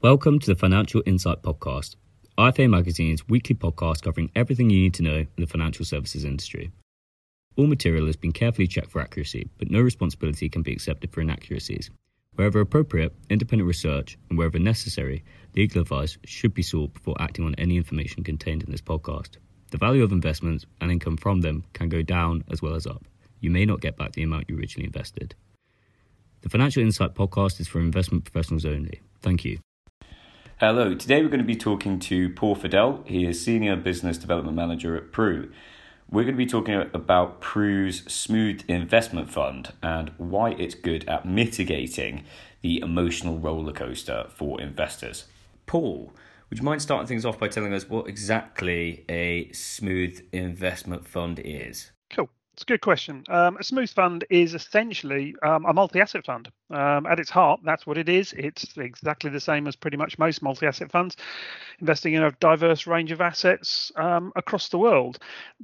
Welcome to the Financial Insight Podcast, IFA Magazine's weekly podcast covering everything you need to know in the financial services industry. All material has been carefully checked for accuracy, but no responsibility can be accepted for inaccuracies. Wherever appropriate, independent research, and wherever necessary, legal advice should be sought before acting on any information contained in this podcast. The value of investments and income from them can go down as well as up. You may not get back the amount you originally invested. The Financial Insight podcast is for investment professionals only. Thank you. Hello, today we're going to be talking to Paul Fidell. He is Senior Business Development Manager at Pru. We're going to be talking about Pru's Smooth Investment Fund and why it's good at mitigating the emotional roller coaster for investors. Paul, would you mind starting things off by telling us what exactly a smooth investment fund is? Cool. It's a good question. Um, a smooth fund is essentially um, a multi-asset fund. Um, at its heart, that's what it is. It's exactly the same as pretty much most multi-asset funds, investing in a diverse range of assets um, across the world.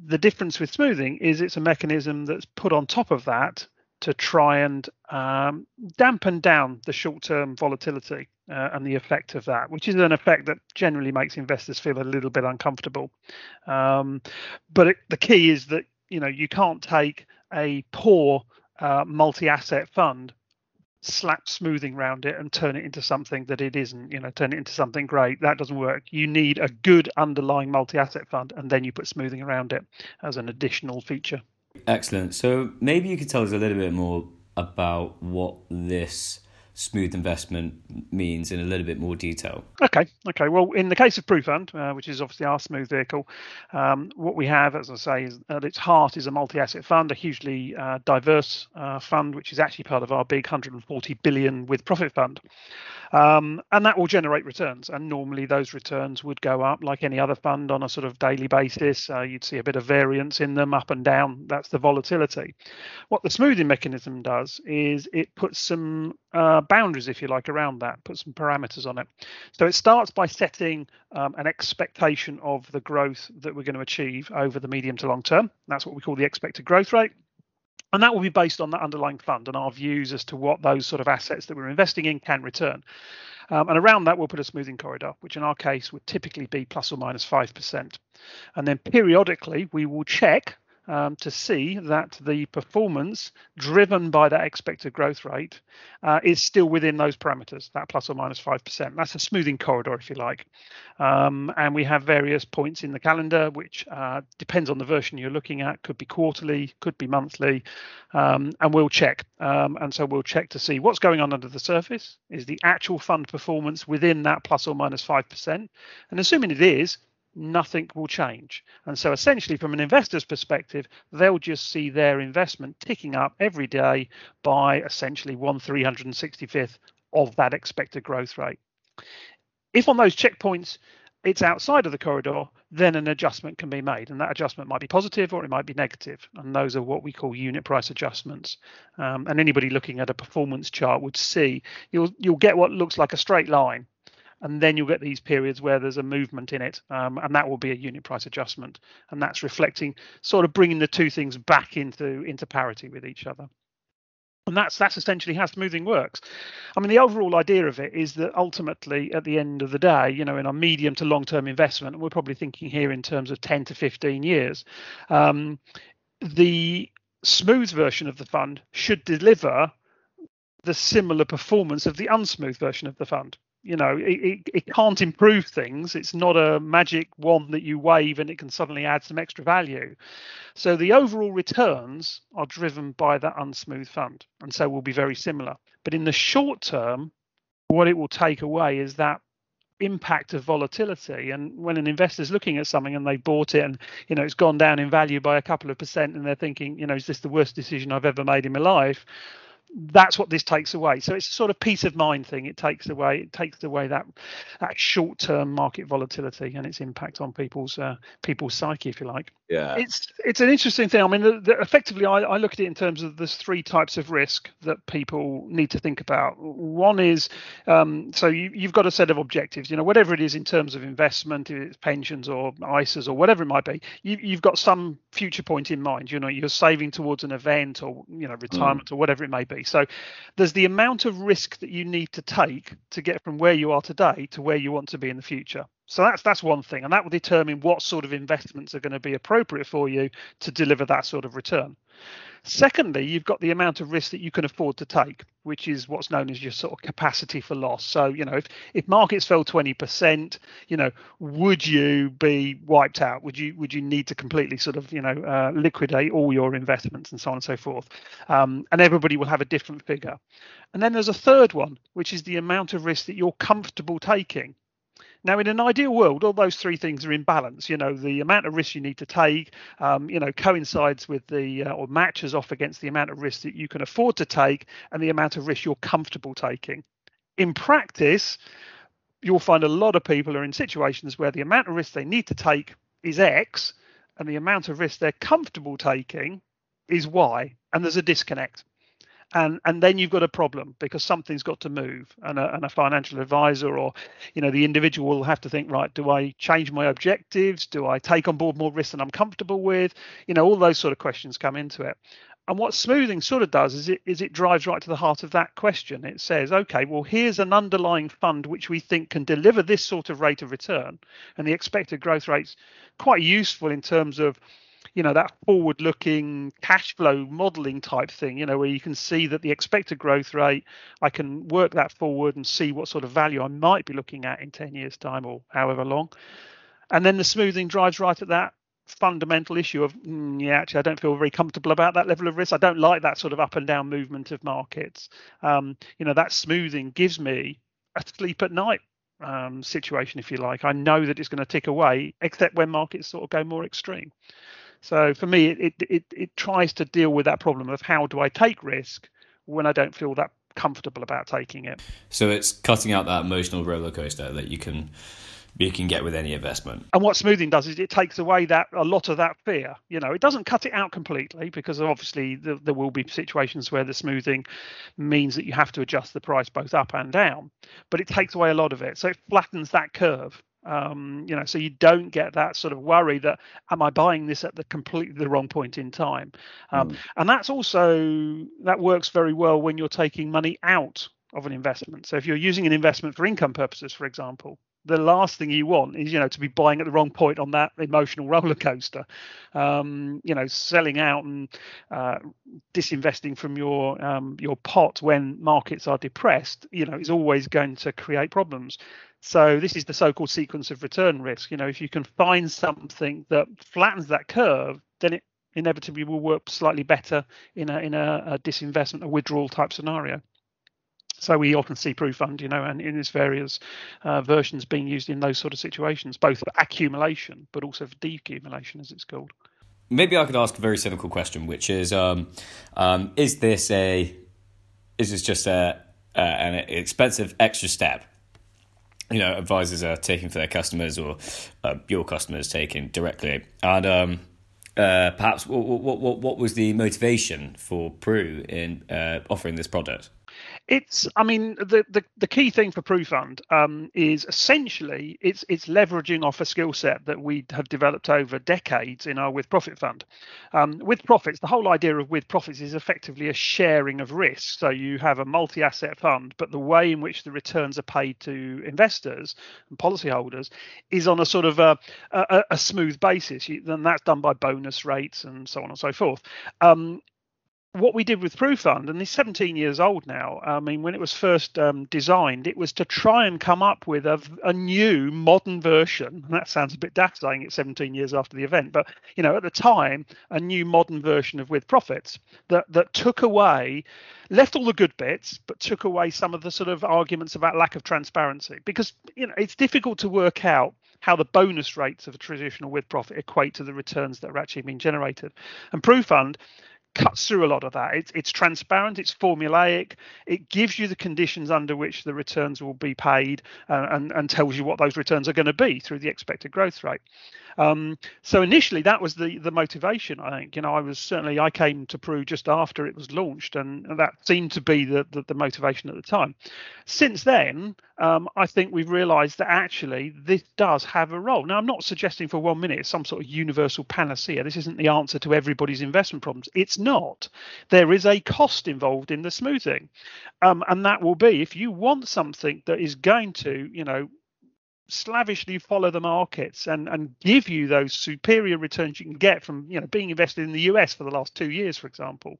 The difference with smoothing is it's a mechanism that's put on top of that to try and um, dampen down the short-term volatility uh, and the effect of that, which is an effect that generally makes investors feel a little bit uncomfortable. Um, but it, the key is that you know you can't take a poor uh, multi-asset fund slap smoothing around it and turn it into something that it isn't you know turn it into something great. That doesn't work. You need a good underlying multi-asset fund and then you put smoothing around it as an additional feature. Excellent. So maybe you could tell us a little bit more about what this smooth investment means in a little bit more detail. Okay, okay. Well, in the case of PruFund, uh, which is obviously our smooth vehicle, um, what we have, as I say, is at its heart is a multi-asset fund, a hugely uh, diverse uh, fund, which is actually part of our big 140 billion with profit fund. Um, and that will generate returns. And normally those returns would go up like any other fund on a sort of daily basis. Uh, you'd see a bit of variance in them up and down. That's the volatility. What the smoothing mechanism does is it puts some uh, boundaries, if you like, around that, put some parameters on it. So it starts by setting um, an expectation of the growth that we're going to achieve over the medium to long term. That's what we call the expected growth rate and that will be based on that underlying fund and our views as to what those sort of assets that we're investing in can return. Um, and around that, we'll put a smoothing corridor, which in our case would typically be plus or minus 5%. And then periodically, we will check um, to see that the performance driven by that expected growth rate uh, is still within those parameters, that plus or minus 5%. That's a smoothing corridor, if you like. Um, and we have various points in the calendar, which uh, depends on the version you're looking at, could be quarterly, could be monthly, um, and we'll check. Um, and so we'll check to see what's going on under the surface. Is the actual fund performance within that plus or minus 5%? And assuming it is, nothing will change. And so, essentially, from an investor's perspective, they'll just see their investment ticking up every day by essentially 1 365th of that expected growth rate. If on those checkpoints it's outside of the corridor, then an adjustment can be made, and that adjustment might be positive or it might be negative. negative, and those are what we call unit price adjustments. Um, and anybody looking at a performance chart would see you'll you'll get what looks like a straight line and then you'll get these periods where there's a movement in it, um, and that will be a unit price adjustment, and that's reflecting sort of bringing the two things back into into parity with each other. And that's that's essentially how smoothing works. I mean, the overall idea of it is that ultimately, at the end of the day, you know, in our medium to long-term investment, and we're probably thinking here in terms of 10 to 15 years, um, the smooth version of the fund should deliver the similar performance of the unsmooth version of the fund you know it, it, it, can't improve things. It's not a magic wand that you wave and it can suddenly add some extra value. So the overall returns are driven by that unsmooth fund and so will be very similar. But in the short term what it will take away is that impact of volatility. And when an investor is looking at something and they bought it and you know it's gone down in value by a couple of percent and they're thinking you know is this the worst decision i've ever made in my life that's what this takes away. So it's a sort of peace of mind thing. It takes away it takes away that that short term market volatility and its impact on people's uh, people's psyche, if you like. Yeah, it's it's an interesting thing. I mean, the, the, effectively, I, I, look at it in terms of there's three types of risk that people need to think about. One is um, so you, you've got a set of objectives. You know, whatever it is in terms of investment, if it's pensions or ISAs or whatever it might be, you, you've got some future point in mind. You know, you're saving towards an event or you know retirement mm. or whatever it may be. So there's the amount of risk that you need to take to get from where you are today to where you want to be in the future. So that's that's one thing, and that will determine what sort of investments are going to be appropriate for you to deliver that sort of return. Secondly, you've got the amount of risk that you can afford to take, which is what's known as your sort of capacity for loss. So, you know, if, if markets fell 20%, you know, would you be wiped out? Would you would you need to completely sort of, you know, uh, liquidate all your investments and so on and so forth? Um, and everybody will have a different figure. And then there's a third one, which is the amount of risk that you're comfortable taking. Now, in an ideal world, all those three things are in balance. You know, the amount of risk you need to take, um, you know, coincides with the uh, or matches off against the amount of risk that you can afford to take and the amount of risk you're comfortable taking. In practice, you'll find a lot of people are in situations where the amount of risk they need to take is X, and the amount of risk they're comfortable taking is Y, and there's a disconnect and and then you've got a problem because something's got to move and a, and a financial advisor or you know the individual will have to think right do i change my objectives? Do i take on board more risk than i'm comfortable with? You know all those sort of questions come into it. And what smoothing sort of does is it is it drives right to the heart of that question. It says okay well here's an underlying fund which we think can deliver this sort of rate of return and the expected growth rate's quite useful in terms of you know that forward looking cash flow modeling type thing you know where you can see that the expected growth rate i can work that forward and see what sort of value i might be looking at in 10 years time or however long. And then the smoothing drives right at that fundamental issue of mm, yeah actually i don't feel very comfortable about that level of risk. I don't like that sort of up and down movement of markets. Um, you know that smoothing gives me a sleep at night um, situation if you like. I know that it's going to tick away except when markets sort of go more extreme so for me, it, it, it tries to deal with that problem of how do I take risk when I don't feel that comfortable about taking it. So it's cutting out that emotional roller coaster that you can you can get with any investment. And what smoothing does is it takes away that a lot of that fear. You know, it doesn't cut it out completely because obviously the, there will be situations where the smoothing means that you have to adjust the price both up and down, but it takes away a lot of it. So it flattens that curve um, you know so you don't get that sort of worry that am i buying this at the completely the wrong point in time um, mm. and that's also that works very well when you're taking money out of an investment so if you're using an investment for income purposes for example the last thing you want is you know to be buying at the wrong point on that emotional roller coaster um, you know selling out and uh, disinvesting from your um, your pot when markets are depressed you know is always going to create problems so this is the so-called sequence of return risk. You know, if you can find something that flattens that curve, then it inevitably will work slightly better in a in a, a disinvestment, a withdrawal type scenario. So we often see PruFund, you know, and in its various uh, versions being used in those sort of situations, both for accumulation but also for decumulation, as it's called. Maybe I could ask a very cynical question, which is: um, um, Is this a is this just a an expensive extra step? You know advisors are taking for their customers or uh, your customers taking directly. And um, uh, perhaps what, what, what, was the motivation for Pru in uh, offering this product it's, I mean, the, the, the key thing for PruFund um, is essentially it's it's leveraging off a skill set that we have developed over decades in our with profit fund. Um, with profits, the whole idea of with profits is effectively a sharing of risk. So you have a multi-asset fund, but the way in which the returns are paid to investors and policyholders is on a sort of a, a, a smooth basis. Then that's done by bonus rates and so on and so forth. Um, what we did with PruFund, and it's 17 years old now. I mean, when it was first um, designed, it was to try and come up with a, a new modern version. And that sounds a bit daft saying it 17 years after the event, but you know, at the time, a new modern version of With Profits that that took away, left all the good bits, but took away some of the sort of arguments about lack of transparency. Because you know, it's difficult to work out how the bonus rates of a traditional with profit equate to the returns that are actually being generated. And PruFund cuts through a lot of that. It's, it's transparent, it's formulaic, it gives you the conditions under which the returns will be paid uh, and, and tells you what those returns are going to be through the expected growth rate. Um, so initially, that was the the motivation. I think you know I was certainly I came to Pru just after it was launched, and that seemed to be the the, the motivation at the time. Since then, um, I think we've realised that actually this does have a role. Now, I'm not suggesting for one minute it's some sort of universal panacea. This isn't the answer to everybody's investment problems. It's not. There is a cost involved in the smoothing, um, and that will be if you want something that is going to, you know, slavishly follow the markets and and give you those superior returns you can get from you know being invested in the US for the last 2 years for example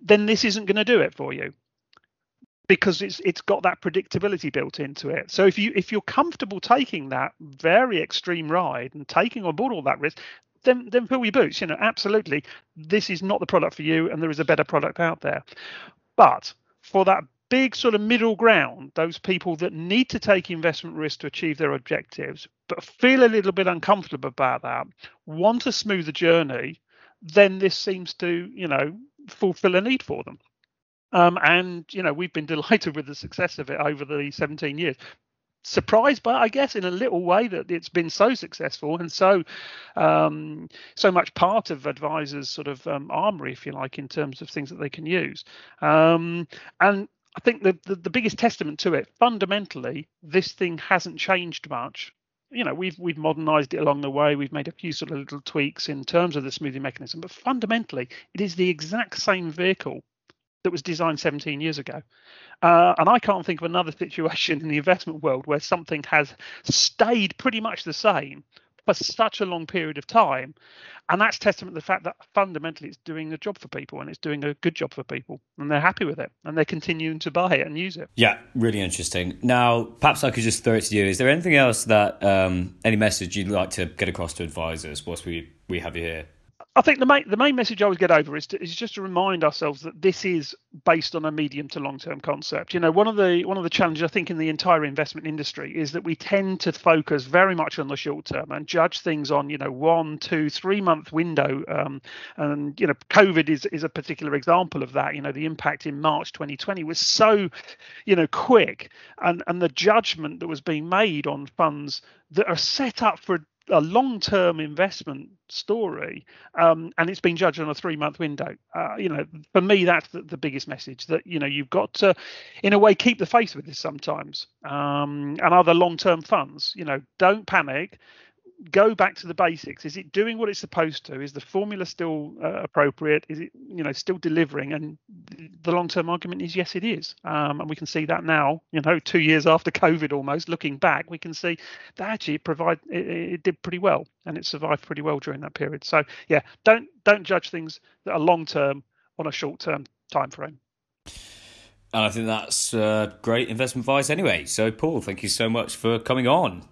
then this isn't going to do it for you because it's it's got that predictability built into it. So if you if you're comfortable taking that very extreme ride and taking on board all that risk then then fill your boots you know absolutely this is not the product for you and there is a better product out there. But for that big sort of middle ground, those people that need to take investment risk to achieve their objectives, but feel a little bit uncomfortable about that, want a smoother journey, then this seems to, you know, fulfill a need for them. Um, and you know, we've been delighted with the success of it over the 17 years. Surprised by, I guess, in a little way that it's been so successful and so um, so much part of advisors' sort of um, armory, if you like, in terms of things that they can use. Um, and I think the, the, the biggest testament to it, fundamentally, this thing hasn't changed much. You know, we've we've modernized it along the way. We've made a few sort of little tweaks in terms of the smoothing mechanism, but fundamentally, it is the exact same vehicle that was designed 17 years ago. Uh, and I can't think of another situation in the investment world where something has stayed pretty much the same for such a long period of time. And that's testament to the fact that fundamentally it's doing a job for people and it's doing a good job for people and they're happy with it and they're continuing to buy it and use it. Yeah, really interesting. Now, perhaps I could just throw it to you. Is there anything else that, um, any message you'd like to get across to advisors whilst we, we have you here? I think the main the main message I always get over is to, is just to remind ourselves that this is based on a medium to long term concept. You know, one of the one of the challenges I think in the entire investment industry is that we tend to focus very much on the short term and judge things on you know one, two, three month window. Um, and you know, COVID is is a particular example of that. You know, the impact in March 2020 was so, you know, quick, and and the judgment that was being made on funds that are set up for a long-term investment story, um, and it's been judged on a three-month window. Uh, you know, for me, that's the, the, biggest message that you know you've got to, in a way, keep the faith with this sometimes. Um, and other long-term funds, you know, don't panic. Go back to the basics. Is it doing what it's supposed to? Is the formula still uh, appropriate? Is it you know still delivering? And the long term argument is yes it is um, and we can see that now you know two years after covid almost looking back we can see that actually it provide it, it did pretty well and it survived pretty well during that period so yeah don't don't judge things that are long term on a short term time frame and I think that's uh, great investment advice anyway. So, Paul, thank you so much for coming on.